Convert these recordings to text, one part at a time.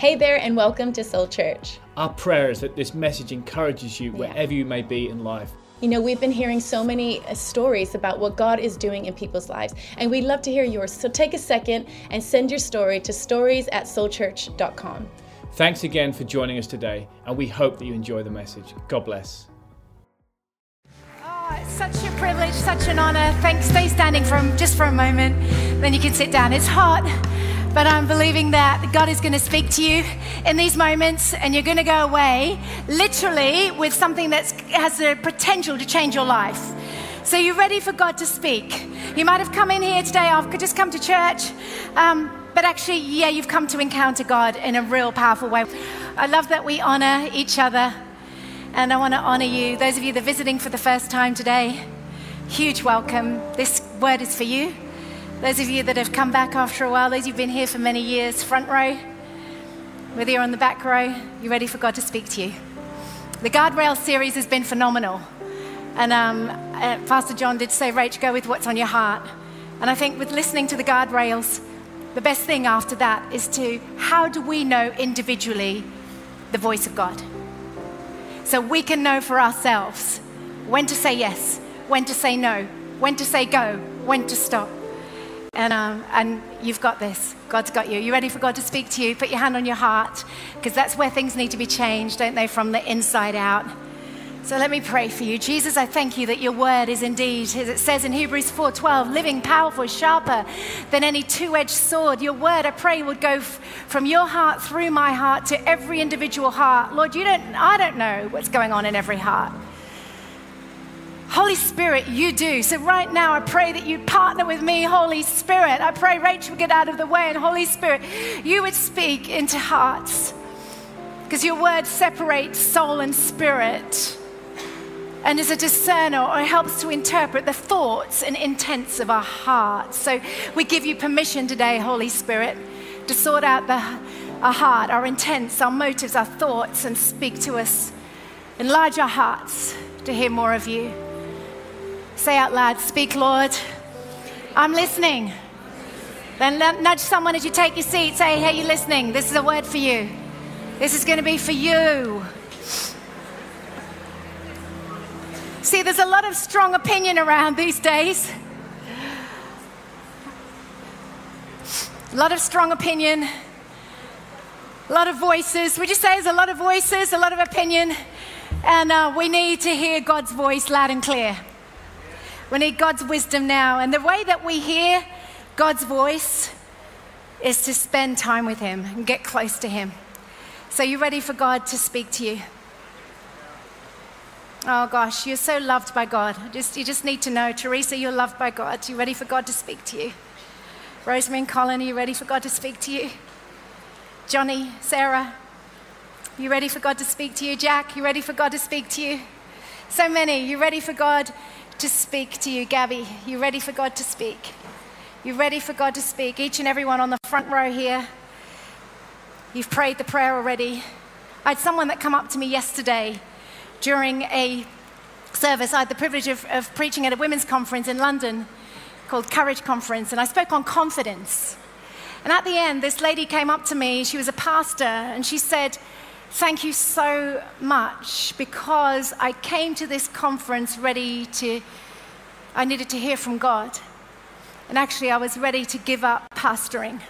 Hey there, and welcome to Soul Church. Our prayer is that this message encourages you wherever you may be in life. You know, we've been hearing so many uh, stories about what God is doing in people's lives, and we'd love to hear yours. So take a second and send your story to stories at soulchurch.com. Thanks again for joining us today, and we hope that you enjoy the message. God bless. Oh, it's such a privilege, such an honor. Thanks. Stay standing for just for a moment, then you can sit down. It's hot, but I'm believing that God is going to speak to you in these moments, and you're going to go away literally with something that has the potential to change your life. So, you're ready for God to speak? You might have come in here today, I've just come to church. Um, but actually, yeah, you've come to encounter God in a real powerful way. I love that we honor each other, and I want to honor you. Those of you that are visiting for the first time today, huge welcome. This word is for you. Those of you that have come back after a while, those who've been here for many years, front row, whether you're on the back row, you're ready for God to speak to you. The Guardrail series has been phenomenal. And um, uh, Pastor John did say, Rach, go with what's on your heart. And I think with listening to the guardrails, the best thing after that is to how do we know individually the voice of God? So we can know for ourselves when to say yes, when to say no, when to say go, when to stop. And, um, and you've got this. God's got you. You ready for God to speak to you? Put your hand on your heart, because that's where things need to be changed, don't they, from the inside out. So let me pray for you. Jesus, I thank you that your word is indeed, as it says in Hebrews 4:12, living, powerful, sharper than any two-edged sword. Your word, I pray, would go f- from your heart through my heart to every individual heart. Lord, you don't I don't know what's going on in every heart. Holy Spirit, you do. So right now, I pray that you'd partner with me, Holy Spirit. I pray Rachel would get out of the way, and Holy Spirit, you would speak into hearts. Because your word separates soul and spirit and is a discerner or helps to interpret the thoughts and intents of our hearts. So we give you permission today, Holy Spirit, to sort out the, our heart, our intents, our motives, our thoughts, and speak to us. Enlarge our hearts to hear more of you. Say out loud, Speak, Lord. I'm listening. Then nudge someone as you take your seat. Say, Hey, you listening? This is a word for you. This is going to be for you. See, there's a lot of strong opinion around these days. A lot of strong opinion, a lot of voices. Would you say there's a lot of voices, a lot of opinion? And uh, we need to hear God's voice loud and clear. We need God's wisdom now. And the way that we hear God's voice is to spend time with Him and get close to Him. So, you ready for God to speak to you? Oh gosh, you're so loved by God. Just, you just need to know, Teresa, you're loved by God. You ready for God to speak to you? Rosemary and Colin, are you ready for God to speak to you? Johnny, Sarah, you ready for God to speak to you? Jack, you ready for God to speak to you? So many, you ready for God to speak to you? Gabby, you ready for God to speak? You ready for God to speak? Each and every one on the front row here, you've prayed the prayer already. I had someone that come up to me yesterday during a service. I had the privilege of, of preaching at a women's conference in London called Courage Conference, and I spoke on confidence. And at the end, this lady came up to me, she was a pastor, and she said, Thank you so much because I came to this conference ready to, I needed to hear from God. And actually, I was ready to give up pastoring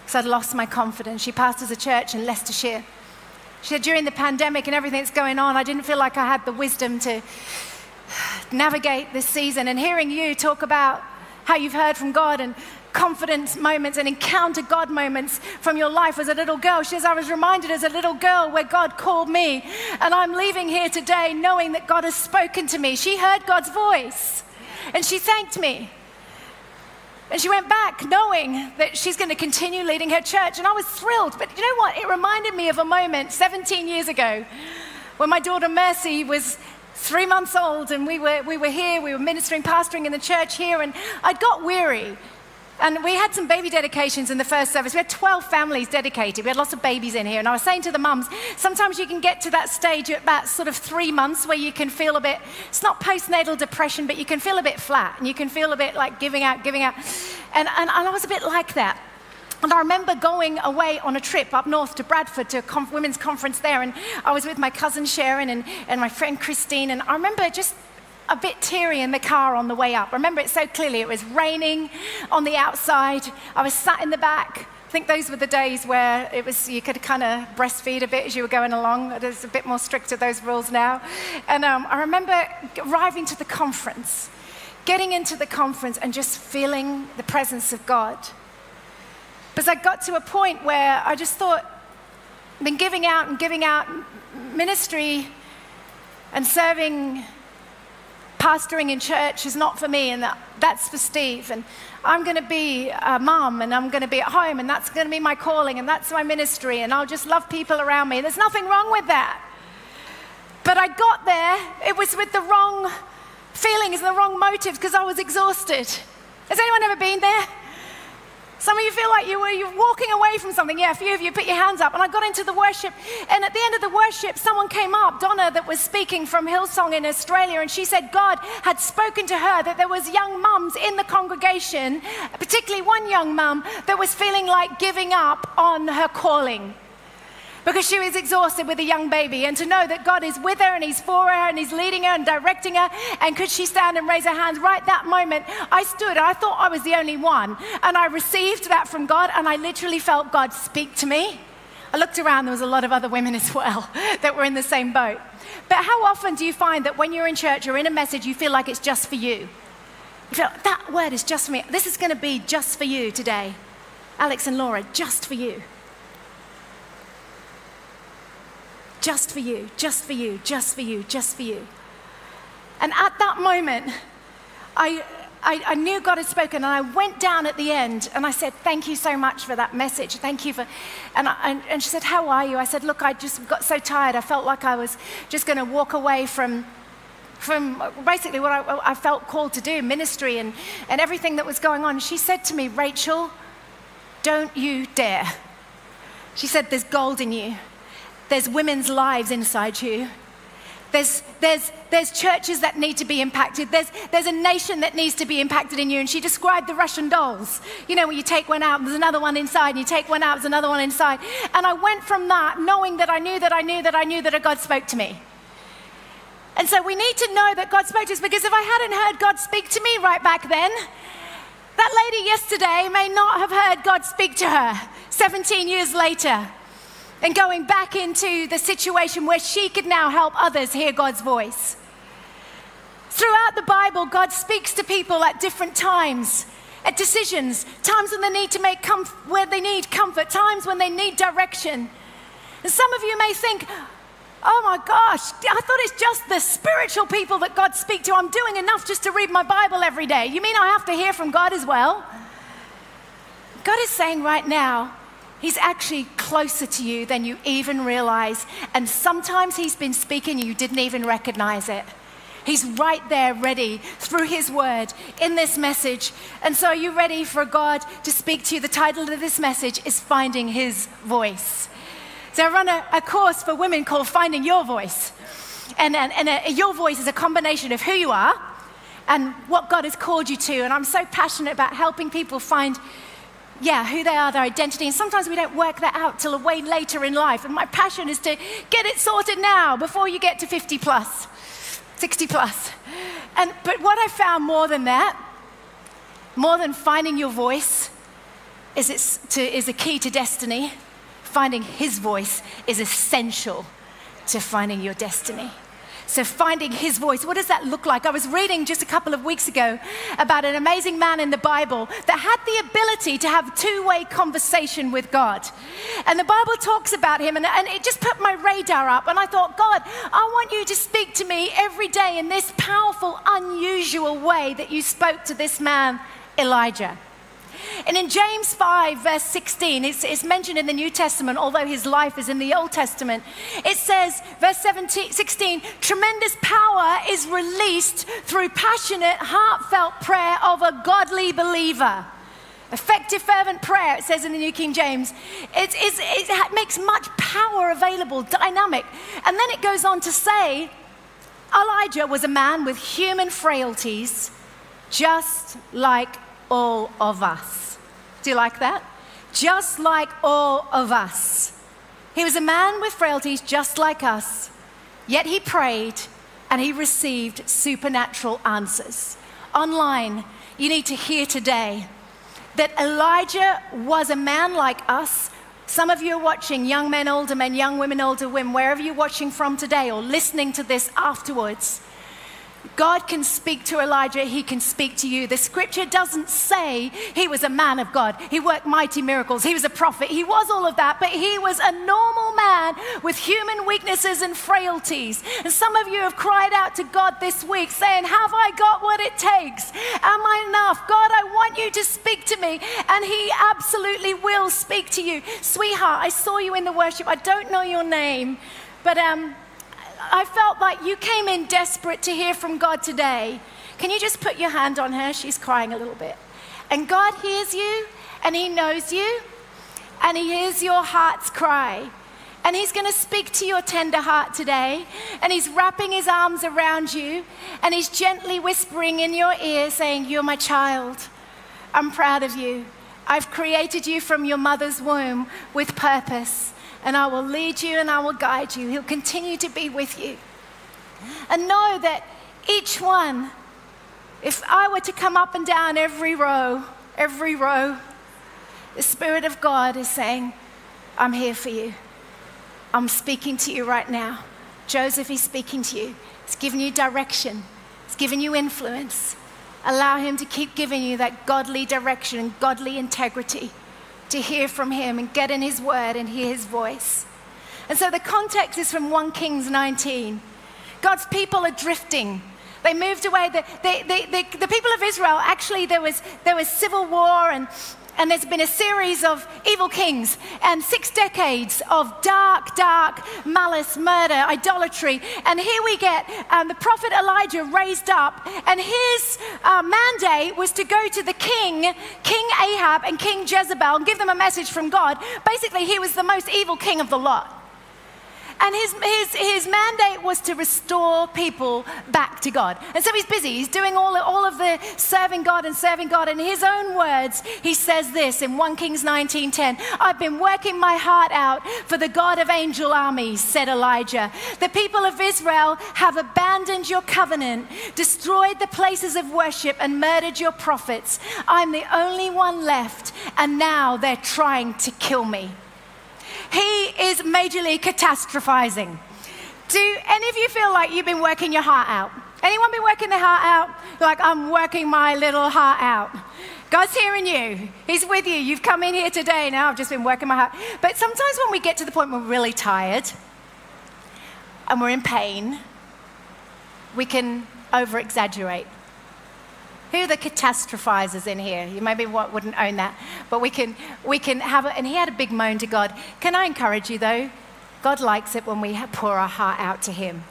because I'd lost my confidence. She pastors a church in Leicestershire. She said, during the pandemic and everything that's going on, I didn't feel like I had the wisdom to navigate this season. And hearing you talk about how you've heard from God and confidence moments and encounter God moments from your life as a little girl. She says, I was reminded as a little girl where God called me, and I'm leaving here today knowing that God has spoken to me. She heard God's voice, and she thanked me. And she went back knowing that she's going to continue leading her church. And I was thrilled. But you know what? It reminded me of a moment 17 years ago when my daughter Mercy was three months old and we were, we were here, we were ministering, pastoring in the church here. And I'd got weary and we had some baby dedications in the first service. We had 12 families dedicated. We had lots of babies in here. And I was saying to the mums, sometimes you can get to that stage at about sort of three months where you can feel a bit, it's not postnatal depression, but you can feel a bit flat and you can feel a bit like giving out, giving out. And, and, and I was a bit like that. And I remember going away on a trip up north to Bradford to a conf- women's conference there, and I was with my cousin Sharon and, and my friend Christine, and I remember just a bit teary in the car on the way up. I remember it so clearly. It was raining on the outside. I was sat in the back. I think those were the days where it was you could kind of breastfeed a bit as you were going along. There's a bit more strict to those rules now. And um, I remember arriving to the conference, getting into the conference, and just feeling the presence of God. Because I got to a point where I just thought, I've been giving out and giving out ministry and serving, pastoring in church is not for me, and that, that's for Steve. And I'm going to be a mom, and I'm going to be at home, and that's going to be my calling, and that's my ministry, and I'll just love people around me. There's nothing wrong with that. But I got there, it was with the wrong feelings and the wrong motives because I was exhausted. Has anyone ever been there? Some of you feel like you were you're walking away from something. Yeah, a few of you put your hands up. And I got into the worship, and at the end of the worship, someone came up, Donna, that was speaking from Hillsong in Australia, and she said God had spoken to her that there was young mums in the congregation, particularly one young mum that was feeling like giving up on her calling because she was exhausted with a young baby. And to know that God is with her and He's for her and He's leading her and directing her. And could she stand and raise her hands? Right that moment, I stood. I thought I was the only one. And I received that from God. And I literally felt God speak to me. I looked around, there was a lot of other women as well that were in the same boat. But how often do you find that when you're in church or in a message, you feel like it's just for you? You feel, that word is just for me. This is going to be just for you today. Alex and Laura, just for you. Just for you, just for you, just for you, just for you. And at that moment, I, I, I, knew God had spoken, and I went down at the end and I said, Thank you so much for that message. Thank you for. And, I, and, and she said, How are you? I said, Look, I just got so tired. I felt like I was just going to walk away from. From basically what I, I felt called to do, ministry and, and everything that was going on. She said to me, Rachel, don't you dare. She said, There's gold in you. There's women's lives inside you. There's, there's, there's churches that need to be impacted. There's, there's a nation that needs to be impacted in you. And she described the Russian dolls. You know, when you take one out, there's another one inside, and you take one out, there's another one inside. And I went from that knowing that I knew that I knew that I knew that God spoke to me. And so we need to know that God spoke to us because if I hadn't heard God speak to me right back then, that lady yesterday may not have heard God speak to her 17 years later and going back into the situation where she could now help others hear God's voice. Throughout the Bible, God speaks to people at different times, at decisions, times when they need to make comf- where they need comfort, times when they need direction. And some of you may think, "Oh my gosh, I thought it's just the spiritual people that God speaks to. I'm doing enough just to read my Bible every day. You mean I have to hear from God as well?" God is saying right now, He's actually closer to you than you even realize. And sometimes He's been speaking, you didn't even recognize it. He's right there, ready through His word in this message. And so, are you ready for God to speak to you? The title of this message is Finding His Voice. So, I run a, a course for women called Finding Your Voice. And, and, and a, your voice is a combination of who you are and what God has called you to. And I'm so passionate about helping people find yeah, who they are, their identity. And sometimes we don't work that out till way later in life. And my passion is to get it sorted now before you get to 50 plus, 60 plus. And, but what I found more than that, more than finding your voice, is, it's to, is a key to destiny. Finding his voice is essential to finding your destiny. So, finding his voice, what does that look like? I was reading just a couple of weeks ago about an amazing man in the Bible that had the ability to have two way conversation with God. And the Bible talks about him, and, and it just put my radar up. And I thought, God, I want you to speak to me every day in this powerful, unusual way that you spoke to this man, Elijah. And in James 5, verse 16, it's, it's, mentioned in the New Testament, although his life is in the Old Testament. It says, verse 17, 16, tremendous power is released through passionate, heartfelt prayer of a godly believer. Effective, fervent prayer, it says in the New King James. It, it makes much power available, dynamic. And then it goes on to say, Elijah was a man with human frailties, just like all of us. Do you like that? just like all of us. He was a man with frailties just like us, yet he prayed and he received supernatural answers. Online, you need to hear today that Elijah was a man like us. Some of you are watching, young men, older men, young women, older women, wherever you're watching from today or listening to this afterwards. God can speak to Elijah, he can speak to you. The scripture doesn't say he was a man of God. He worked mighty miracles. He was a prophet. He was all of that, but he was a normal man with human weaknesses and frailties. And some of you have cried out to God this week saying, Have I got what it takes? Am I enough? God, I want you to speak to me. And he absolutely will speak to you. Sweetheart, I saw you in the worship. I don't know your name, but um, I felt like you came in desperate to hear from God today. Can you just put your hand on her? She's crying a little bit. And God hears you, and He knows you, and He hears your heart's cry. And He's going to speak to your tender heart today. And He's wrapping His arms around you, and He's gently whispering in your ear, saying, You're my child. I'm proud of you. I've created you from your mother's womb with purpose and I will lead you and I will guide you. He'll continue to be with you. And know that each one, if I were to come up and down every row, every row, the Spirit of God is saying, I'm here for you. I'm speaking to you right now. Joseph is speaking to you. He's giving you direction, He's giving you influence. Allow Him to keep giving you that godly direction and godly integrity to hear from him and get in his word and hear his voice. And so the context is from 1 Kings 19. God's people are drifting. They moved away. The, the, the, the, people of Israel, actually, there was, there was civil war and, and there's been a series of evil kings and six decades of dark, dark malice, murder, idolatry. And here we get um, the prophet Elijah raised up, and his uh, mandate was to go to the king, King Ahab, and King Jezebel, and give them a message from God. Basically, he was the most evil king of the lot. And his, his, his mandate was to restore people back to God. And so he's busy. He's doing all, all of the serving God and serving God. In his own words, he says this in 1 Kings 19.10, I've been working my heart out for the God of angel armies, said Elijah. The people of Israel have abandoned your covenant, destroyed the places of worship, and murdered your prophets. I'm the only one left, and now they're trying to kill me. He is majorly catastrophizing. Do any of you feel like you've been working your heart out? Anyone been working their heart out? Like, I'm working my little heart out. God's hearing you. He's with you. You've come in here today. Now I've just been working my heart. But sometimes when we get to the point where we're really tired and we're in pain, we can over exaggerate. Who are the catastrophizers in here? You maybe wouldn't own that, but we can, we can have it. And he had a big moan to God. Can I encourage you though? God likes it when we pour our heart out to him.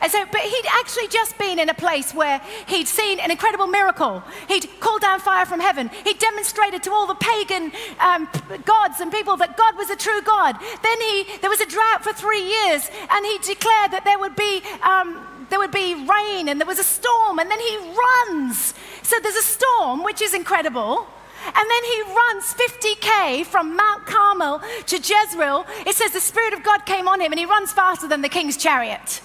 And so, but he'd actually just been in a place where he'd seen an incredible miracle. He'd called down fire from heaven. He demonstrated to all the pagan um, gods and people that God was a true God. Then he, there was a drought for three years, and he declared that there would be um, there would be rain and there was a storm, and then he runs. So there's a storm, which is incredible. And then he runs 50K from Mount Carmel to Jezreel. It says the Spirit of God came on him and he runs faster than the king's chariot.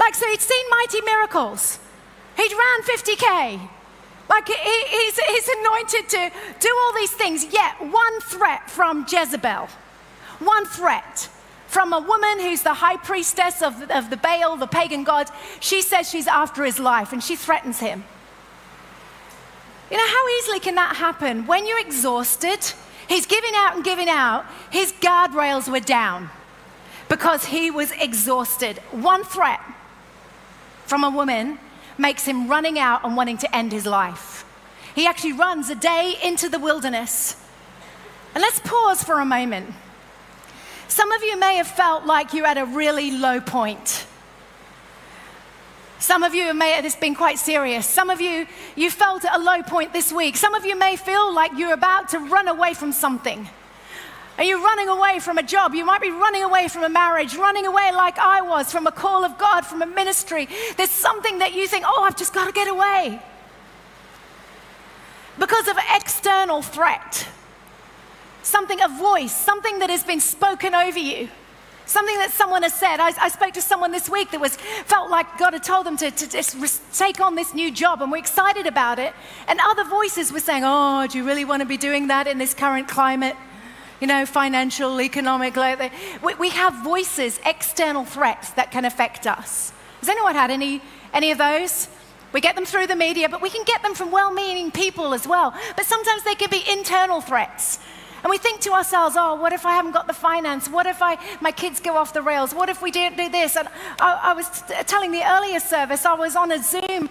Like, so he'd seen mighty miracles. He'd ran 50K. Like, he, he's, he's anointed to do all these things, yet one threat from Jezebel. One threat from a woman who's the high priestess of, of the Baal, the pagan god. She says she's after his life and she threatens him. You know, how easily can that happen? When you're exhausted, he's giving out and giving out, his guardrails were down because he was exhausted. One threat from a woman makes him running out and wanting to end his life. He actually runs a day into the wilderness. And let's pause for a moment. Some of you may have felt like you're at a really low point. Some of you may have this been quite serious. Some of you, you felt at a low point this week. Some of you may feel like you're about to run away from something. Are you running away from a job? You might be running away from a marriage, running away like I was from a call of God, from a ministry. There's something that you think, oh, I've just got to get away. Because of external threat. Something, a voice, something that has been spoken over you. Something that someone has said. I, I, spoke to someone this week that was felt like God had told them to, to, take on this new job, and we're excited about it. And other voices were saying, "Oh, do you really want to be doing that in this current climate?" You know, financial, economic. Like we, we have voices, external threats that can affect us. Has anyone had any any of those? We get them through the media, but we can get them from well meaning people as well. But sometimes they can be internal threats. And we think to ourselves, oh, what if I haven't got the finance? What if I, my kids go off the rails? What if we don't do this? And I, I was telling the earlier service, I was on a Zoom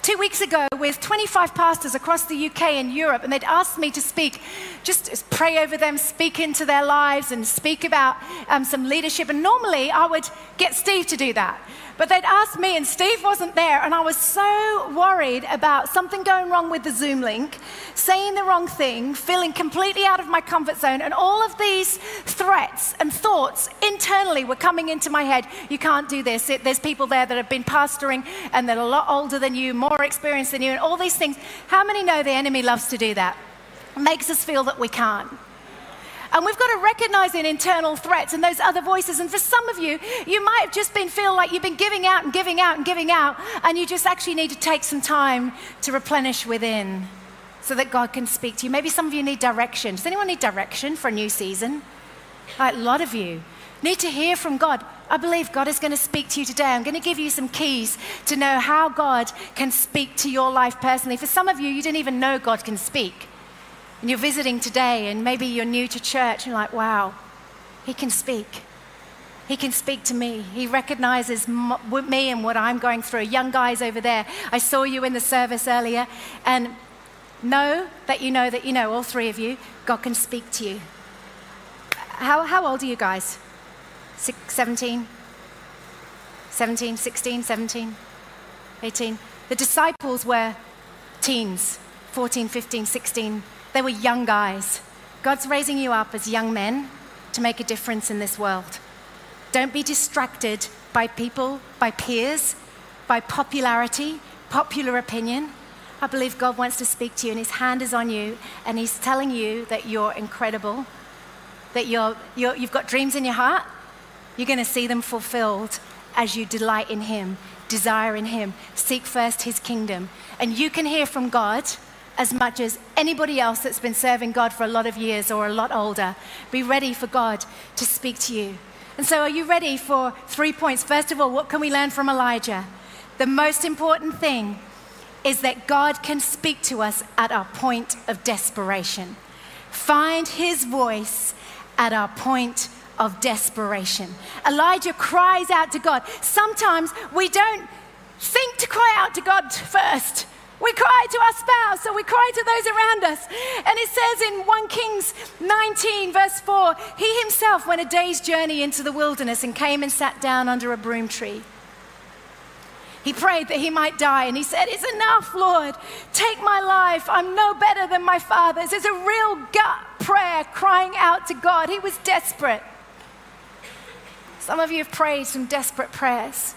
two weeks ago with 25 pastors across the UK and Europe, and they'd asked me to speak, just pray over them, speak into their lives, and speak about um, some leadership. And normally I would get Steve to do that. But they'd asked me, and Steve wasn't there, and I was so worried about something going wrong with the Zoom link, saying the wrong thing, feeling completely out of my comfort zone, and all of these threats and thoughts internally were coming into my head. You can't do this. It, there's people there that have been pastoring and that are a lot older than you, more experienced than you, and all these things. How many know the enemy loves to do that? makes us feel that we can't. And we've got to recognize in internal threats and those other voices. And for some of you, you might have just been feel like you've been giving out and giving out and giving out, and you just actually need to take some time to replenish within so that God can speak to you. Maybe some of you need direction. Does anyone need direction for a new season? A lot of you need to hear from God. I believe God is going to speak to you today. I'm going to give you some keys to know how God can speak to your life personally. For some of you, you didn't even know God can speak and you're visiting today, and maybe you're new to church, and you're like, wow, he can speak. He can speak to me. He recognizes me and what I'm going through. Young guys over there, I saw you in the service earlier, and know that you know that you know, all three of you, God can speak to you. How, how old are you guys? Six, 17? 17, 16, 17, 18? The disciples were teens, 14, 15, 16, they were young guys. God's raising you up as young men to make a difference in this world. Don't be distracted by people, by peers, by popularity, popular opinion. I believe God wants to speak to you, and His hand is on you, and He's telling you that you're incredible, that you're, you're, you've got dreams in your heart. You're going to see them fulfilled as you delight in Him, desire in Him, seek first His kingdom. And you can hear from God as much as anybody else that's been serving God for a lot of years or a lot older. Be ready for God to speak to you. And so, are you ready for three points? First of all, what can we learn from Elijah? The most important thing is that God can speak to us at our point of desperation. Find his voice at our point of desperation. Elijah cries out to God. Sometimes we don't think to cry out to God first. We cry to our spouse or we cry to those around us. And it says in 1 Kings 19, verse 4 He himself went a day's journey into the wilderness and came and sat down under a broom tree. He prayed that he might die and he said, It's enough, Lord. Take my life. I'm no better than my father's. It's a real gut prayer crying out to God. He was desperate. Some of you have prayed some desperate prayers.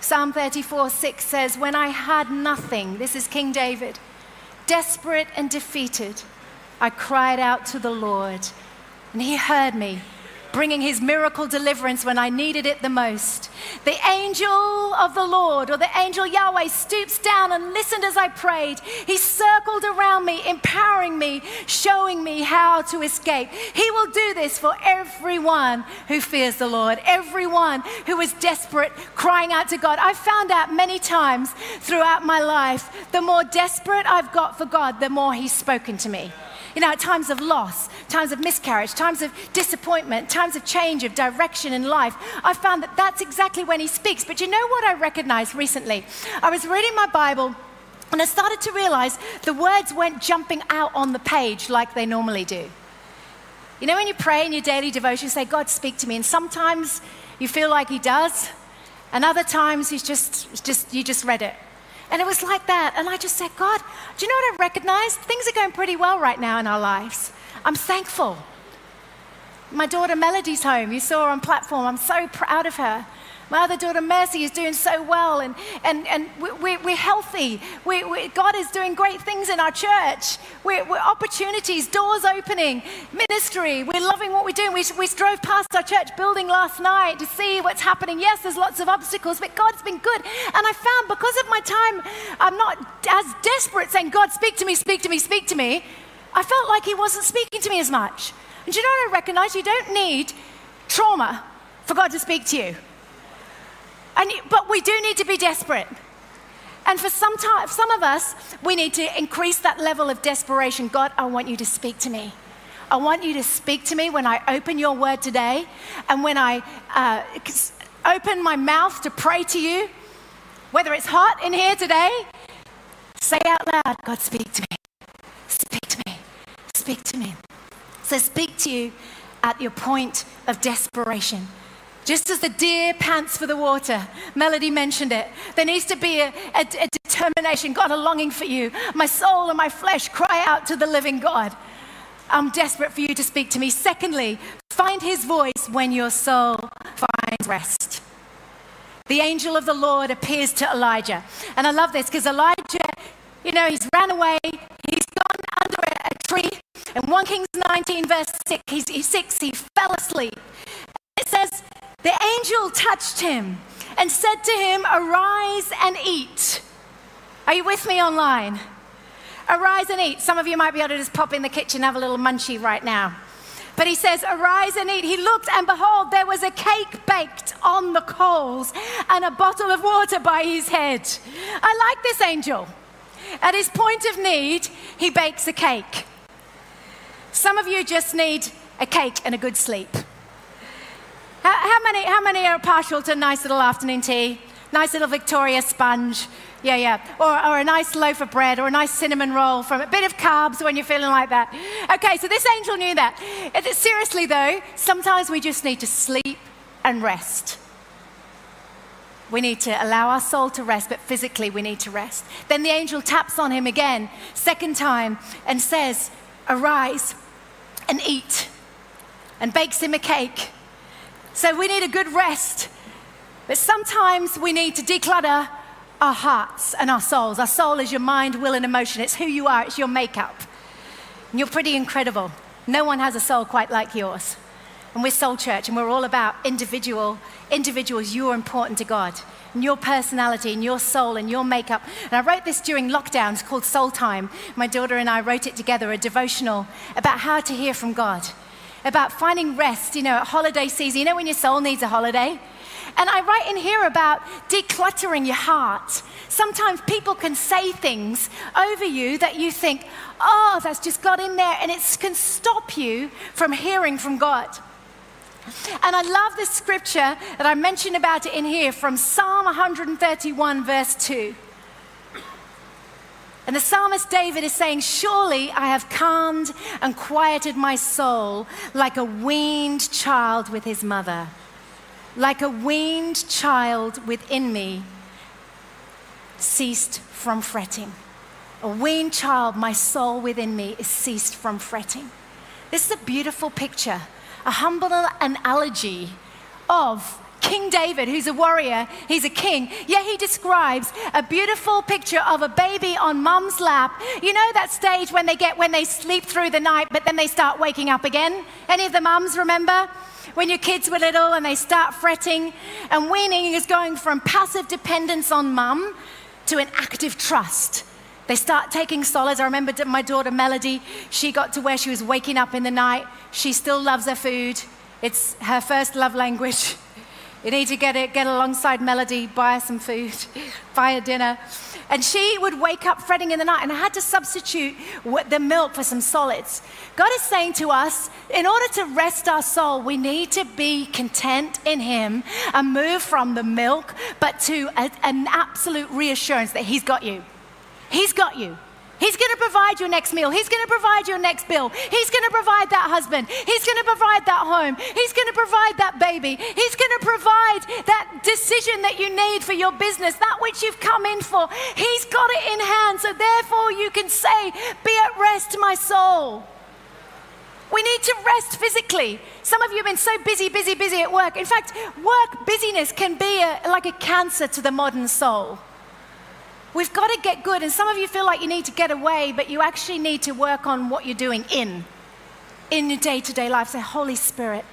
Psalm 34 6 says, When I had nothing, this is King David, desperate and defeated, I cried out to the Lord, and he heard me bringing his miracle deliverance when I needed it the most. The angel of the Lord, or the angel Yahweh, stoops down and listened as I prayed. He circled around me, empowering me, showing me how to escape. He will do this for everyone who fears the Lord, everyone who is desperate, crying out to God. I've found out many times throughout my life, the more desperate I've got for God, the more He's spoken to me. You know, at times of loss, times of miscarriage, times of disappointment, times of change of direction in life, I found that that's exactly when he speaks. But you know what I recognized recently? I was reading my Bible and I started to realize the words weren't jumping out on the page like they normally do. You know, when you pray in your daily devotion, you say, God, speak to me. And sometimes you feel like he does, and other times he's just, just you just read it. And it was like that. And I just said, God, do you know what I recognized? Things are going pretty well right now in our lives. I'm thankful. My daughter Melody's home. You saw her on platform. I'm so proud of her. My other daughter, Mercy, is doing so well, and, and, and we, we, are healthy. We, we, God is doing great things in our church. We're, we're, opportunities, doors opening, ministry. We're loving what we're doing. We, we drove past our church building last night to see what's happening. Yes, there's lots of obstacles, but God's been good. And I found because of my time, I'm not as desperate saying, God, speak to me, speak to me, speak to me. I felt like He wasn't speaking to me as much. And you know what I recognize? You don't need trauma for God to speak to you. And, but we do need to be desperate. And for some, time, some of us, we need to increase that level of desperation. God, I want you to speak to me. I want you to speak to me when I open your word today and when I uh, open my mouth to pray to you. Whether it's hot in here today, say out loud, God, speak to me. Speak to me. Speak to me. So speak to you at your point of desperation. Just as the deer pants for the water, Melody mentioned it, there needs to be a, a, a, determination, God, a longing for you. My soul and my flesh cry out to the living God. I'm desperate for you to speak to me. Secondly, find his voice when your soul finds rest. The angel of the Lord appears to Elijah. And I love this because Elijah, you know, he's ran away, he's gone under a, a tree. In 1 Kings 19, verse 6, he's, 6, he fell asleep. Says, the angel touched him and said to him, Arise and eat. Are you with me online? Arise and eat. Some of you might be able to just pop in the kitchen, have a little munchie right now. But he says, Arise and eat. He looked, and behold, there was a cake baked on the coals and a bottle of water by his head. I like this angel. At his point of need, he bakes a cake. Some of you just need a cake and a good sleep. How, how, many, how many are partial to a nice little afternoon tea? Nice little Victoria sponge. Yeah, yeah. Or, or a nice loaf of bread or a nice cinnamon roll from a bit of carbs when you're feeling like that. Okay, so this angel knew that. Seriously, though, sometimes we just need to sleep and rest. We need to allow our soul to rest, but physically we need to rest. Then the angel taps on him again, second time, and says, Arise and eat, and bakes him a cake. So we need a good rest. But sometimes we need to declutter our hearts and our souls. Our soul is your mind, will, and emotion. It's who you are, it's your makeup. And you're pretty incredible. No one has a soul quite like yours. And we're Soul Church, and we're all about individual individuals. You're important to God, and your personality, and your soul, and your makeup. And I wrote this during lockdown. It's called Soul Time. My daughter and I wrote it together, a devotional about how to hear from God about finding rest, you know, at holiday season. You know when your soul needs a holiday? And I write in here about decluttering your heart. Sometimes people can say things over you that you think, oh, that's just got in there, and it can stop you from hearing from God. And I love this scripture that I mentioned about it in here from Psalm 131, verse 2. And the psalmist David is saying, Surely I have calmed and quieted my soul like a weaned child with his mother. Like a weaned child within me ceased from fretting. A weaned child, my soul within me is ceased from fretting. This is a beautiful picture, a humble analogy of King David, who's a warrior, he's a king, yet he describes a beautiful picture of a baby on mum's lap. You know that stage when they get when they sleep through the night, but then they start waking up again? Any of the mums remember? When your kids were little and they start fretting, and weaning is going from passive dependence on mum to an active trust. They start taking solace. I remember my daughter Melody, she got to where she was waking up in the night. She still loves her food. It's her first love language. You need to get, it, get alongside Melody, buy her some food, buy her dinner. And she would wake up fretting in the night, and I had to substitute the milk for some solids. God is saying to us, in order to rest our soul, we need to be content in Him and move from the milk, but to a, an absolute reassurance that He's got you. He's got you. He's going to provide your next meal. He's going to provide your next bill. He's going to provide that husband. He's going to provide that home. He's going to provide that baby. He's going to provide that decision that you need for your business, that which you've come in for. He's got it in hand. So therefore, you can say, Be at rest, my soul. We need to rest physically. Some of you have been so busy, busy, busy at work. In fact, work busyness can be a, like a cancer to the modern soul. We've got to get good, and some of you feel like you need to get away, but you actually need to work on what you're doing in, in your day to day life. Say, Holy Spirit,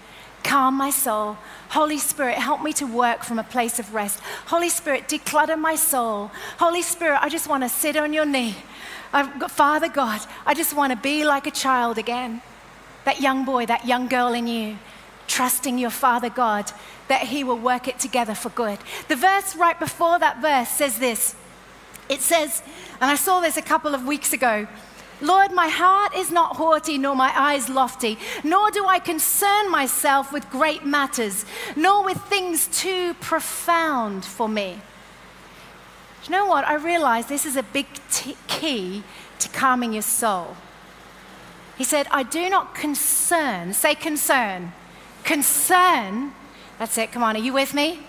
calm my soul. Holy Spirit, help me to work from a place of rest. Holy Spirit, declutter my soul. Holy Spirit, I just want to sit on your knee. Got, Father God, I just want to be like a child again. That young boy, that young girl in you, trusting your Father God that He will work it together for good. The verse right before that verse says this it says, and I saw this a couple of weeks ago. Lord, my heart is not haughty, nor my eyes lofty, nor do I concern myself with great matters, nor with things too profound for me. You know what? I realize this is a big t- key to calming your soul. He said, I do not concern, say concern, concern. That's it, come on, are you with me?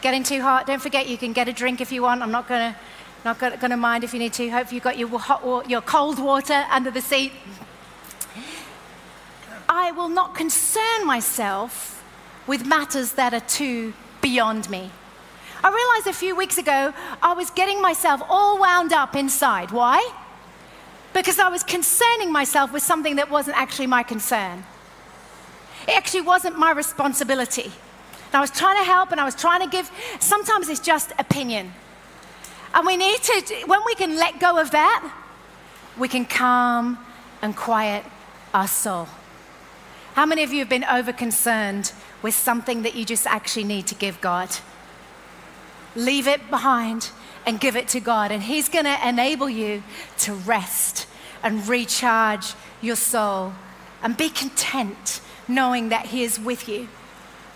Getting too hot? Don't forget you can get a drink if you want. I'm not going to not going to mind if you need to. Hope you've got your, hot, your cold water under the seat. I will not concern myself with matters that are too beyond me. I realized a few weeks ago I was getting myself all wound up inside. Why? Because I was concerning myself with something that wasn't actually my concern. It actually wasn't my responsibility. And I was trying to help and I was trying to give, sometimes it's just opinion. And we need to, when we can let go of that, we can calm and quiet our soul. How many of you have been over concerned with something that you just actually need to give God? Leave it behind and give it to God, and He's going to enable you to rest and recharge your soul and be content knowing that He is with you.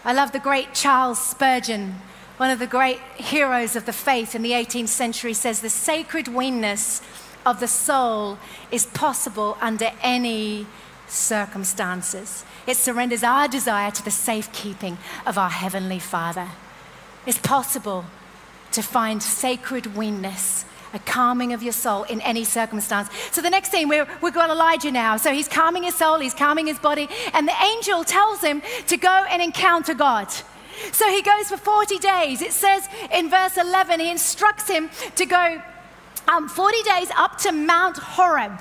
I love the great Charles Spurgeon one of the great heroes of the faith in the 18th century, says the sacred weanness of the soul is possible under any circumstances. It surrenders our desire to the safekeeping of our Heavenly Father. It's possible to find sacred weanness, a calming of your soul in any circumstance. So the next thing, we're, we've got Elijah now. So he's calming his soul, he's calming his body, and the angel tells him to go and encounter God. So he goes for 40 days. It says in verse 11, he instructs him to go um, 40 days up to Mount Horeb.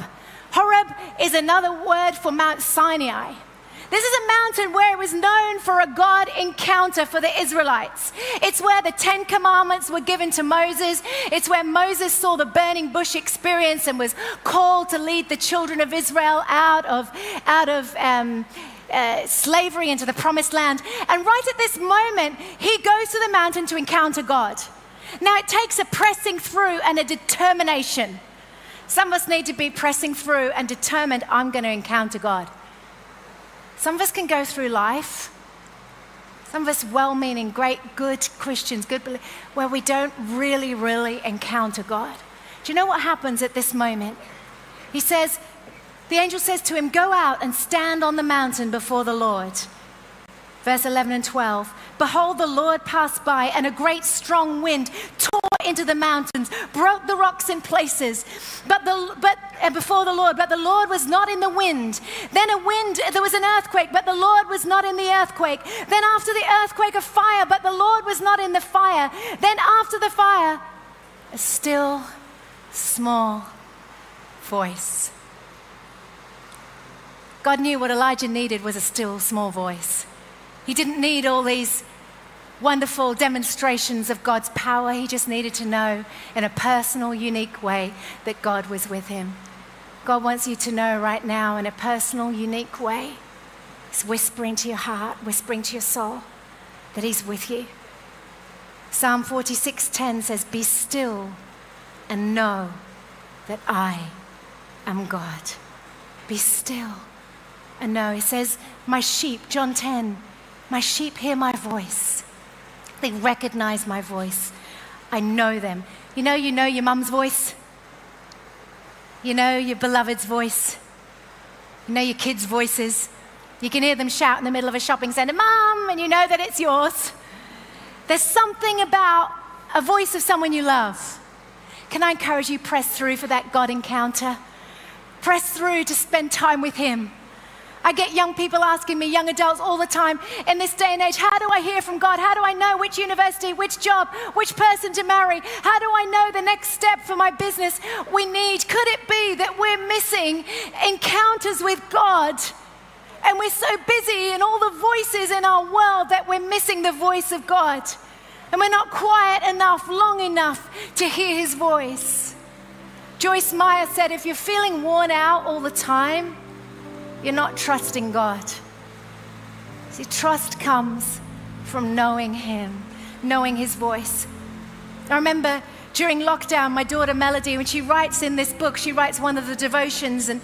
Horeb is another word for Mount Sinai. This is a mountain where it was known for a God encounter for the Israelites. It's where the Ten Commandments were given to Moses. It's where Moses saw the burning bush experience and was called to lead the children of Israel out of, out of um, uh, slavery into the promised land. And right at this moment, he goes to the mountain to encounter God. Now, it takes a pressing through and a determination. Some of us need to be pressing through and determined, I'm going to encounter God. Some of us can go through life, some of us well meaning, great, good Christians, good, believers where we don't really, really encounter God. Do you know what happens at this moment? He says, the angel says to him, Go out and stand on the mountain before the Lord. Verse 11 and 12 Behold, the Lord passed by, and a great strong wind tore into the mountains, broke the rocks in places. But, the, but and before the Lord, but the Lord was not in the wind. Then a wind, there was an earthquake, but the Lord was not in the earthquake. Then after the earthquake, a fire, but the Lord was not in the fire. Then after the fire, a still, small voice. God knew what Elijah needed was a still small voice. He didn't need all these wonderful demonstrations of God's power. He just needed to know in a personal, unique way that God was with him. God wants you to know right now in a personal, unique way. He's whispering to your heart, whispering to your soul that He's with you. Psalm 46:10 says, "Be still and know that I am God." Be still and know. He says, My sheep, John 10, my sheep hear my voice. They recognize my voice. I know them. You know, you know your mum's voice. You know your beloved's voice. You know your kids' voices. You can hear them shout in the middle of a shopping center, Mom, and you know that it's yours. There's something about a voice of someone you love. Can I encourage you, press through for that God encounter? Press through to spend time with Him. I get young people asking me, young adults all the time in this day and age, how do I hear from God? How do I know which university, which job, which person to marry? How do I know the next step for my business? We need, could it be that we're missing encounters with God? And we're so busy in all the voices in our world that we're missing the voice of God. And we're not quiet enough, long enough to hear his voice. Joyce Meyer said, if you're feeling worn out all the time, you're not trusting God. See, trust comes from knowing Him, knowing His voice. I remember during lockdown, my daughter Melody, when she writes in this book, she writes one of the devotions, and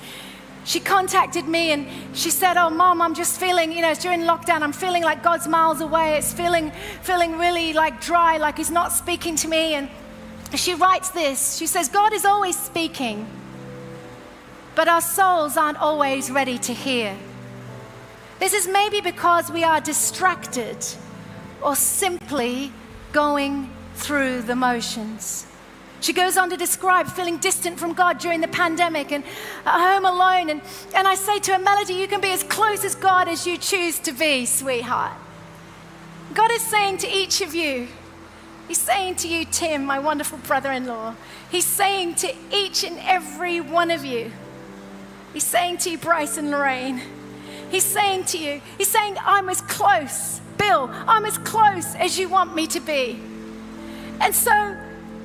she contacted me and she said, Oh, mom, I'm just feeling, you know, during lockdown, I'm feeling like God's miles away. It's feeling, feeling really like dry, like He's not speaking to me. And she writes this She says, God is always speaking but our souls aren't always ready to hear. This is maybe because we are distracted or simply going through the motions. She goes on to describe feeling distant from God during the pandemic and at home alone. And, and I say to her, Melody, you can be as close as God as you choose to be, sweetheart. God is saying to each of you, He's saying to you, Tim, my wonderful brother in law, He's saying to each and every one of you, He's saying to you, Bryce and Lorraine, He's saying to you, He's saying, I'm as close, Bill, I'm as close as you want me to be. And so,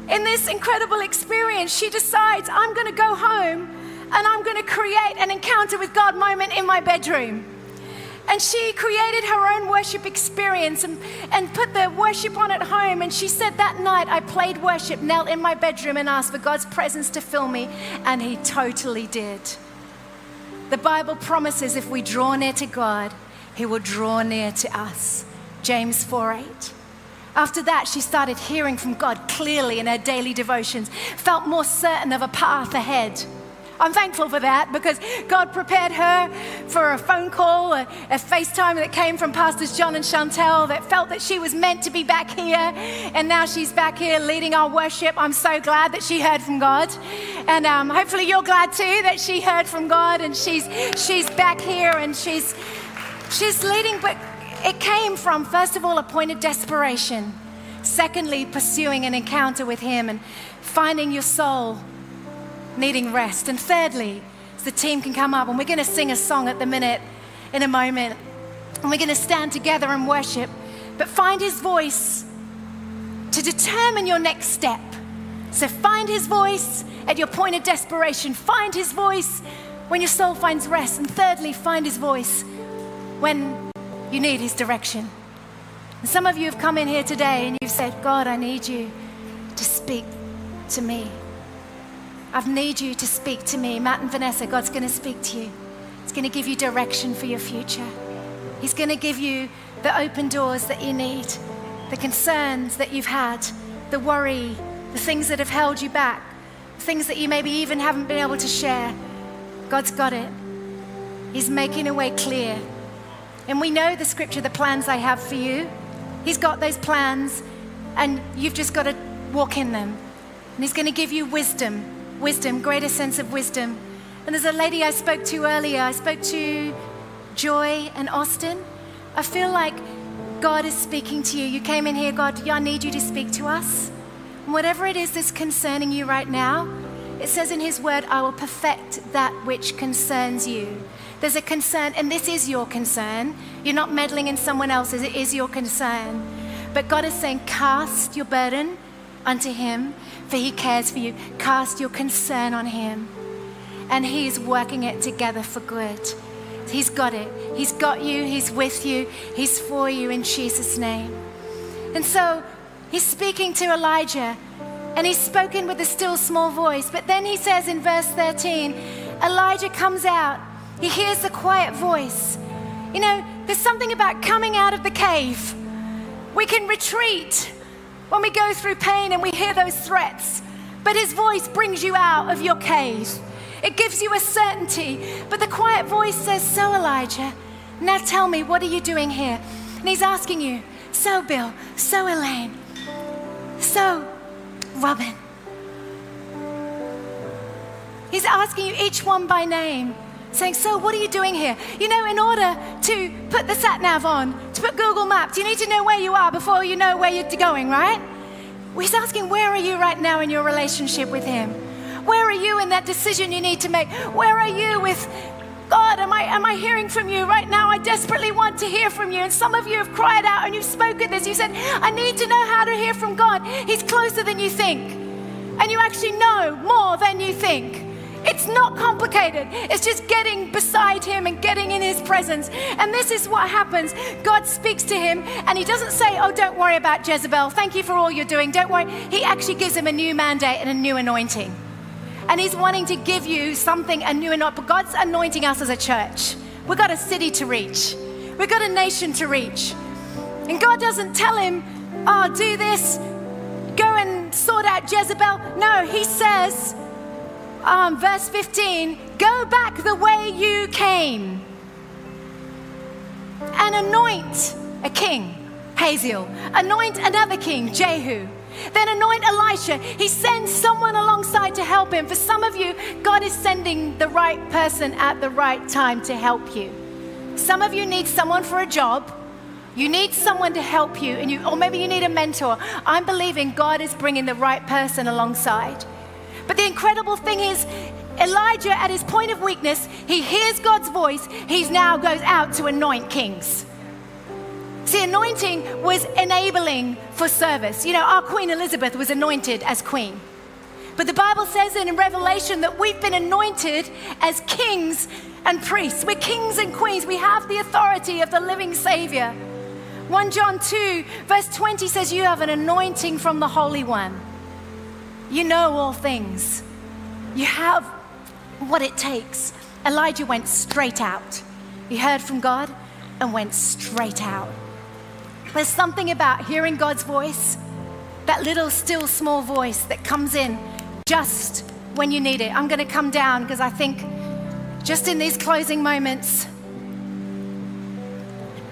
in this incredible experience, she decides, I'm going to go home and I'm going to create an encounter with God moment in my bedroom. And she created her own worship experience and, and put the worship on at home. And she said that night I played worship, knelt in my bedroom, and asked for God's presence to fill me. And He totally did. The Bible promises if we draw near to God, He will draw near to us. James 4 8. After that, she started hearing from God clearly in her daily devotions, felt more certain of a path ahead. I'm thankful for that because God prepared her for a phone call, a, a FaceTime that came from Pastors John and Chantel that felt that she was meant to be back here. And now she's back here leading our worship. I'm so glad that she heard from God. And um, hopefully you're glad too that she heard from God and she's, she's back here and she's, she's leading. But it came from, first of all, a point of desperation. Secondly, pursuing an encounter with Him and finding your soul needing rest. And thirdly, the team can come up and we're going to sing a song at the minute in a moment. And we're going to stand together and worship. But find his voice to determine your next step. So find his voice at your point of desperation. Find his voice when your soul finds rest. And thirdly, find his voice when you need his direction. And some of you have come in here today and you've said, God, I need you to speak to me. I need you to speak to me. Matt and Vanessa, God's going to speak to you. He's going to give you direction for your future. He's going to give you the open doors that you need, the concerns that you've had, the worry, the things that have held you back, things that you maybe even haven't been able to share. God's got it. He's making a way clear. And we know the scripture, the plans I have for you. He's got those plans, and you've just got to walk in them. And He's going to give you wisdom wisdom, greater sense of wisdom. And there's a lady I spoke to earlier. I spoke to Joy and Austin. I feel like God is speaking to you. You came in here, God, I need you to speak to us. Whatever it is that's concerning you right now, it says in His word, I will perfect that which concerns you. There's a concern, and this is your concern. You're not meddling in someone else's, it is your concern. But God is saying, cast your burden unto Him for He cares for you. Cast your concern on Him, and He is working it together for good. He's got it. He's got you. He's with you. He's for you in Jesus' name. And so He's speaking to Elijah, and He's spoken with a still small voice. But then He says in verse 13, Elijah comes out. He hears the quiet voice. You know, there's something about coming out of the cave. We can retreat when we go through pain and we hear those threats. But his voice brings you out of your cave. It gives you a certainty. But the quiet voice says, So, Elijah, now tell me, what are you doing here? And he's asking you, So, Bill, so, Elaine, so, Robin. He's asking you each one by name. Saying, So, what are you doing here? You know, in order to put the sat nav on, to put Google Maps, you need to know where you are before you know where you're going, right? He's asking, Where are you right now in your relationship with Him? Where are you in that decision you need to make? Where are you with God, am I, am I hearing from you right now? I desperately want to hear from you. And some of you have cried out and you've spoken this. You said, I need to know how to hear from God. He's closer than you think. And you actually know more than you think. It's not complicated. It's just getting beside him and getting in his presence. And this is what happens. God speaks to him and he doesn't say, Oh, don't worry about Jezebel. Thank you for all you're doing. Don't worry. He actually gives him a new mandate and a new anointing. And He's wanting to give you something, a new anointing. But God's anointing us as a church. We've got a city to reach, we've got a nation to reach. And God doesn't tell him, oh, do this, go and sort out Jezebel. No, He says, um, verse 15, go back the way you came and anoint a king, Hazael. anoint another king, Jehu then anoint Elisha. He sends someone alongside to help him. For some of you, God is sending the right person at the right time to help you. Some of you need someone for a job. You need someone to help you, and you, or maybe you need a mentor. I'm believing God is bringing the right person alongside. But the incredible thing is, Elijah, at his point of weakness, he hears God's voice. He now goes out to anoint kings. See, anointing was enabling for service. You know, our Queen Elizabeth was anointed as queen. But the Bible says in Revelation that we've been anointed as kings and priests. We're kings and queens. We have the authority of the living Savior. 1 John 2, verse 20 says, You have an anointing from the Holy One. You know all things. You have what it takes. Elijah went straight out. He heard from God and went straight out. There's something about hearing God's voice, that little still small voice that comes in just when you need it. I'm going to come down because I think just in these closing moments,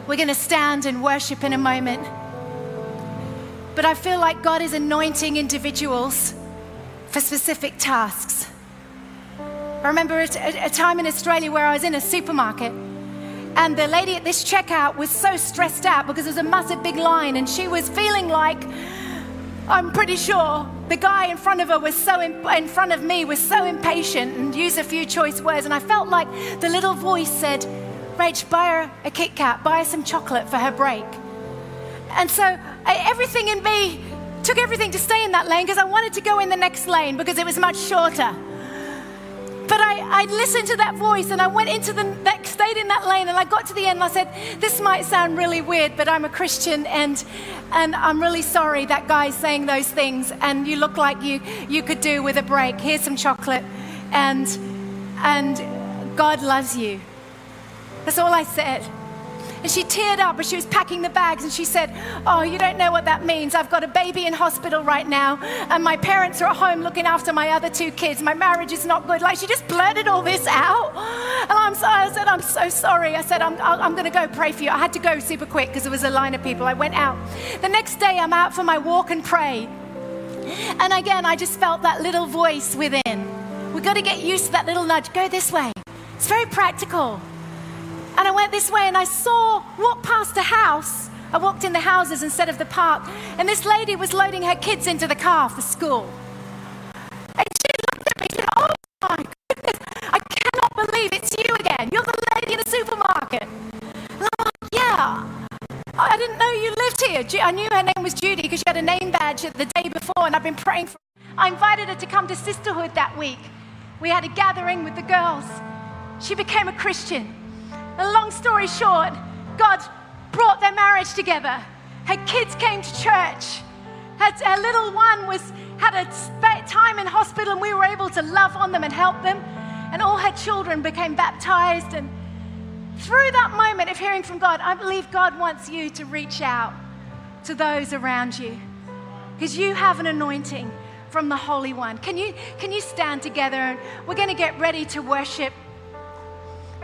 we're going to stand and worship in a moment. But I feel like God is anointing individuals for specific tasks. I remember a, a time in Australia where I was in a supermarket and the lady at this checkout was so stressed out because there was a massive big line, and she was feeling like, I'm pretty sure the guy in front of her was so in, in front of me was so impatient and used a few choice words. And I felt like the little voice said, Rach, buy her a Kit Kat, buy her some chocolate for her break. And so everything in me took everything to stay in that lane because I wanted to go in the next lane because it was much shorter. But I, I listened to that voice and I went into the, that, stayed in that lane and I got to the end and I said, this might sound really weird, but I'm a Christian and, and I'm really sorry that guy's saying those things and you look like you, you could do with a break. Here's some chocolate and, and God loves you. That's all I said. And she teared up as she was packing the bags and she said, Oh, you don't know what that means. I've got a baby in hospital right now, and my parents are at home looking after my other two kids. My marriage is not good. Like she just blurted all this out. And I'm so, I said, I'm so sorry. I said, I'm, I'm going to go pray for you. I had to go super quick because there was a line of people. I went out. The next day, I'm out for my walk and pray. And again, I just felt that little voice within. We've got to get used to that little nudge. Go this way. It's very practical. And I went this way and I saw, walked past a house. I walked in the houses instead of the park. And this lady was loading her kids into the car for school. And she looked at me and said, Oh my goodness, I cannot believe it's you again. You're the lady in the supermarket. And I'm like, Yeah. I didn't know you lived here. I knew her name was Judy because she had a name badge the day before, and I've been praying for her. I invited her to come to Sisterhood that week. We had a gathering with the girls. She became a Christian. And long story short, God brought their marriage together. Her kids came to church. Her, her little one was had a time in hospital, and we were able to love on them and help them. And all her children became baptized. And through that moment of hearing from God, I believe God wants you to reach out to those around you because you have an anointing from the Holy One. Can you, can you stand together? And we're going to get ready to worship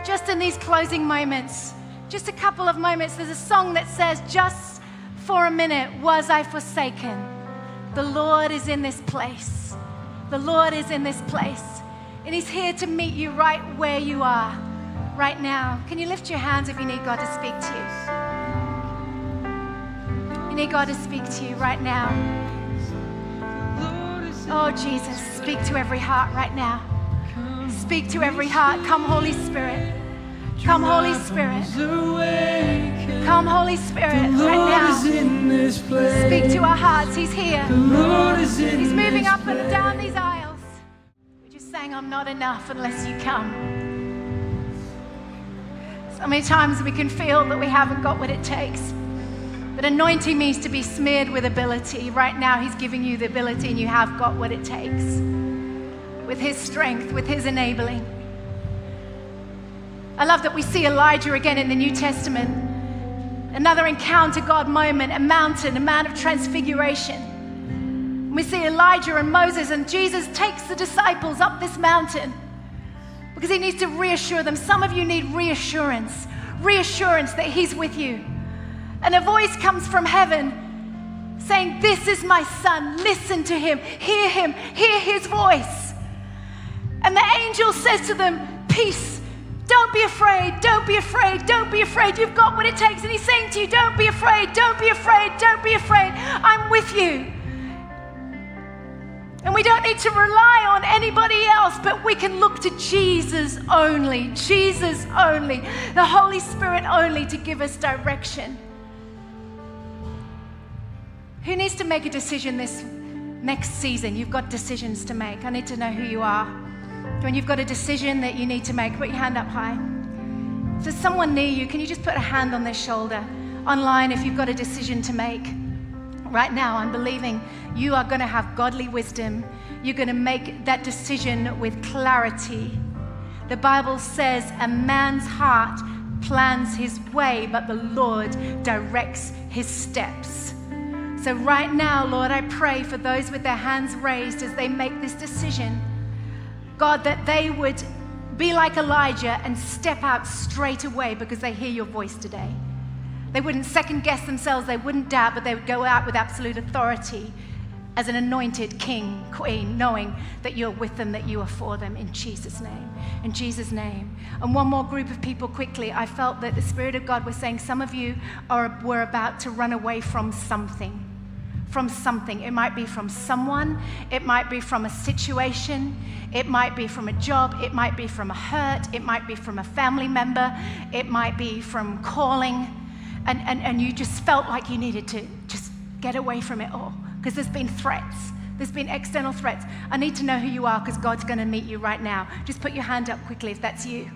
just in these closing moments, just a couple of moments, there's a song that says, Just for a minute was I forsaken. The Lord is in this place. The Lord is in this place. And He's here to meet you right where you are. right now. Can you lift your hands if you need God to speak to you? You need God to speak to you right now. Oh, Jesus, speak to every heart right now. Speak to every heart. Come, Holy Spirit. Come, Holy Spirit. Come, Holy Spirit, right now. Speak to our hearts. He's here. He's moving up and down these aisles. We're just saying, I'm not enough unless you come. So many times we can feel that we haven't got what it takes. But anointing means to be smeared with ability. Right now, He's giving you the ability, and you have got what it takes with His strength, with His enabling. I love that we see Elijah again in the New Testament. Another encounter God moment, a mountain, a man of transfiguration. We see Elijah and Moses, and Jesus takes the disciples up this mountain because he needs to reassure them. Some of you need reassurance, reassurance that he's with you. And a voice comes from heaven saying, This is my son, listen to him, hear him, hear his voice. And the angel says to them, Peace don't be afraid. Don't be afraid. Don't be afraid. You've got what it takes. And he's saying to you, Don't be afraid. Don't be afraid. Don't be afraid. I'm with you. And we don't need to rely on anybody else, but we can look to Jesus only, Jesus only, the Holy Spirit only to give us direction. Who needs to make a decision this next season? You've got decisions to make. I need to know who you are. When you've got a decision that you need to make, put your hand up high. If there's someone near you, can you just put a hand on their shoulder? Online, if you've got a decision to make. Right now, I'm believing you are going to have godly wisdom. You're going to make that decision with clarity. The Bible says a man's heart plans his way, but the Lord directs his steps. So, right now, Lord, I pray for those with their hands raised as they make this decision. God, that they would be like Elijah and step out straight away because they hear your voice today. They wouldn't second guess themselves, they wouldn't doubt, but they would go out with absolute authority as an anointed king, queen, knowing that you're with them, that you are for them in Jesus' name. In Jesus' name. And one more group of people quickly. I felt that the Spirit of God was saying some of you are, were about to run away from something from something. It might be from someone, it might be from a situation, it might be from a job, it might be from a hurt, it might be from a family member, it might be from calling, and, and, and you just felt like you needed to just get away from it all because there's been threats. There's been external threats. I need to know who you are because God's going to meet you right now. Just put your hand up quickly if that's you.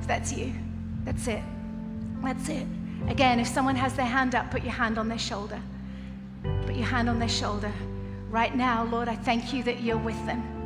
If that's you. That's it. That's it. Again, if someone has their hand up, put your hand on their shoulder. Your hand on their shoulder. Right now, Lord, I thank you that you're with them.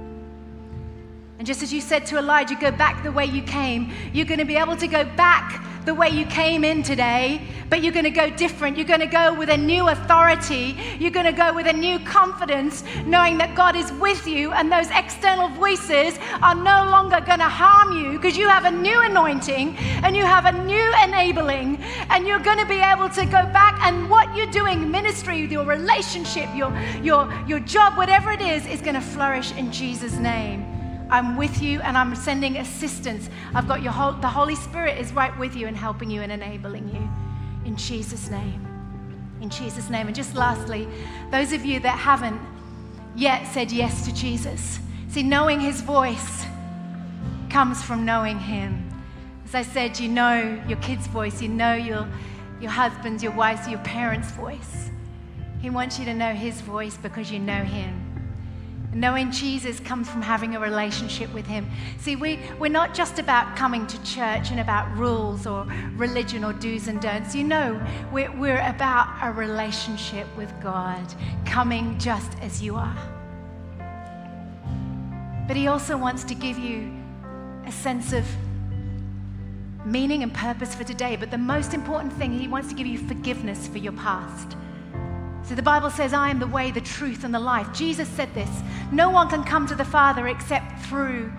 And just as you said to Elijah, go back the way you came, you're going to be able to go back the way you came in today, but you're going to go different. You're going to go with a new authority. You're going to go with a new confidence, knowing that God is with you, and those external voices are no longer going to harm you because you have a new anointing and you have a new enabling, and you're going to be able to go back and what you're doing, ministry, your relationship, your, your, your job, whatever it is, is going to flourish in Jesus' name. I'm with you and I'm sending assistance. I've got your whole, the Holy Spirit is right with you and helping you and enabling you. In Jesus' name. In Jesus' name. And just lastly, those of you that haven't yet said yes to Jesus, see, knowing his voice comes from knowing him. As I said, you know your kid's voice, you know your, your husband's, your wife's, your parents' voice. He wants you to know his voice because you know him. Knowing Jesus comes from having a relationship with Him. See, we, we're not just about coming to church and about rules or religion or do's and don'ts. You know, we're, we're about a relationship with God, coming just as you are. But He also wants to give you a sense of meaning and purpose for today. But the most important thing, He wants to give you forgiveness for your past. So the Bible says, I am the way, the truth, and the life. Jesus said this No one can come to the Father except through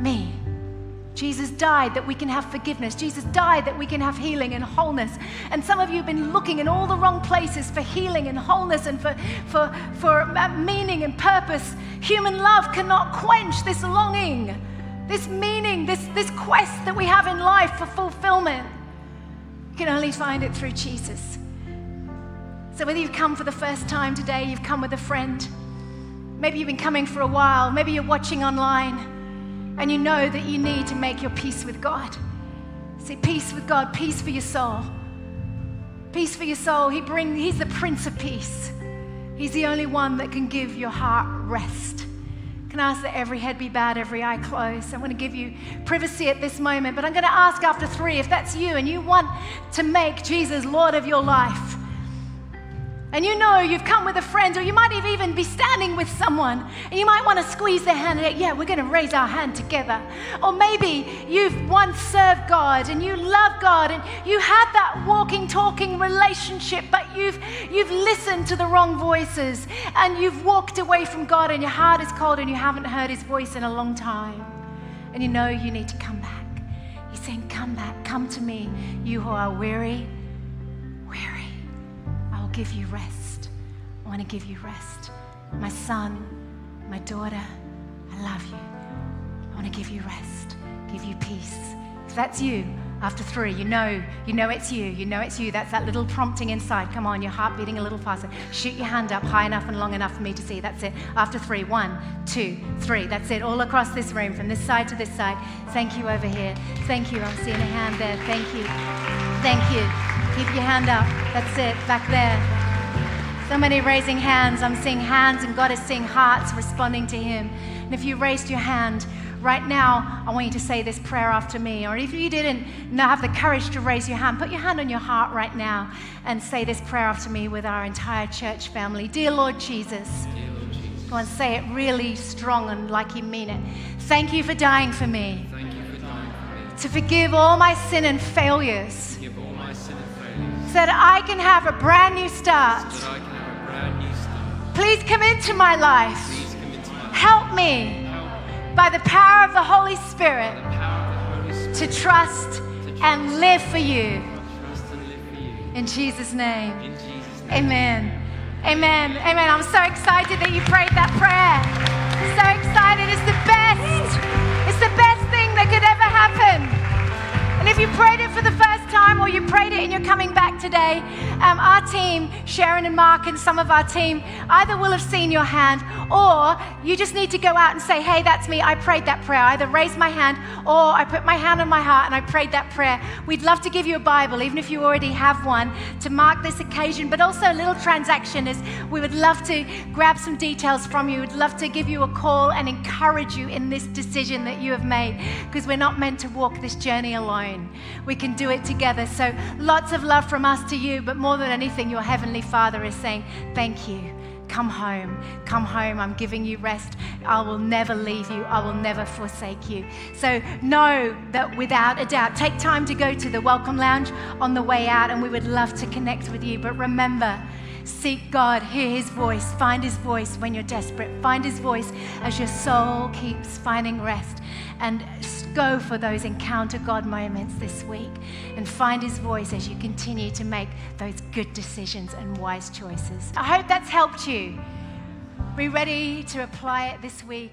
me. Jesus died that we can have forgiveness. Jesus died that we can have healing and wholeness. And some of you have been looking in all the wrong places for healing and wholeness and for, for, for uh, meaning and purpose. Human love cannot quench this longing this meaning, this, this quest that we have in life for fulfillment. You can only find it through Jesus. So, whether you've come for the first time today, you've come with a friend, maybe you've been coming for a while, maybe you're watching online, and you know that you need to make your peace with God. See, peace with God, peace for your soul. Peace for your soul. He bring, he's the Prince of Peace. He's the only one that can give your heart rest. Can I ask that every head be bowed, every eye closed? I want to give you privacy at this moment, but I'm going to ask after three if that's you and you want to make Jesus Lord of your life and you know you've come with a friend, or you might even be standing with someone, and you might want to squeeze their hand and, yeah, we're going to raise our hand together. Or maybe you've once served God and you love God and you had that walking, talking relationship, but you've, you've listened to the wrong voices and you've walked away from God and your heart is cold and you haven't heard His voice in a long time. And you know you need to come back. He's saying, Come back, come to me, you who are weary, weary give you rest. I want to give you rest. My son, my daughter, I love you. I want to give you rest, give you peace. If that's you, after three, you know, you know it's you. You know it's you. That's that little prompting inside. Come on, your heart beating a little faster. Shoot your hand up high enough and long enough for me to see. That's it. After three, one, two, three. That's it. All across this room, from this side to this side. Thank you over here. Thank you. I'm seeing a hand there. Thank you. Thank you. Keep your hand up. That's it. Back there. So many raising hands. I'm seeing hands, and God is seeing hearts responding to Him. And if you raised your hand right now, I want you to say this prayer after me. Or if you didn't have the courage to raise your hand, put your hand on your heart right now and say this prayer after me with our entire church family. Dear Lord Jesus, Go and say it really strong and like you mean it. Thank you for dying for me. Thank you for dying for me. To forgive all my sin and failures. That I can have a brand new start. So Please come into my life. Help me by the power of the Holy Spirit to trust and live for you. In Jesus' name. Amen. Amen. Amen. I'm so excited that you prayed that prayer. So excited. It's the best. It's the best thing that could ever happen. And if you prayed it for the first time or you prayed it and you're coming back today, um, our team, Sharon and Mark, and some of our team, either will have seen your hand or you just need to go out and say, Hey, that's me. I prayed that prayer. I either raised my hand or I put my hand on my heart and I prayed that prayer. We'd love to give you a Bible, even if you already have one, to mark this occasion, but also a little transaction is we would love to grab some details from you. We'd love to give you a call and encourage you in this decision that you have made because we're not meant to walk this journey alone. We can do it together together. So lots of love from us to you, but more than anything, your Heavenly Father is saying, Thank you. Come home. Come home. I'm giving you rest. I will never leave you. I will never forsake you. So know that without a doubt, take time to go to the Welcome Lounge on the way out, and we would love to connect with you. But remember, Seek God, hear His voice, find His voice when you're desperate, find His voice as your soul keeps finding rest, and go for those encounter God moments this week and find His voice as you continue to make those good decisions and wise choices. I hope that's helped you. Be ready to apply it this week.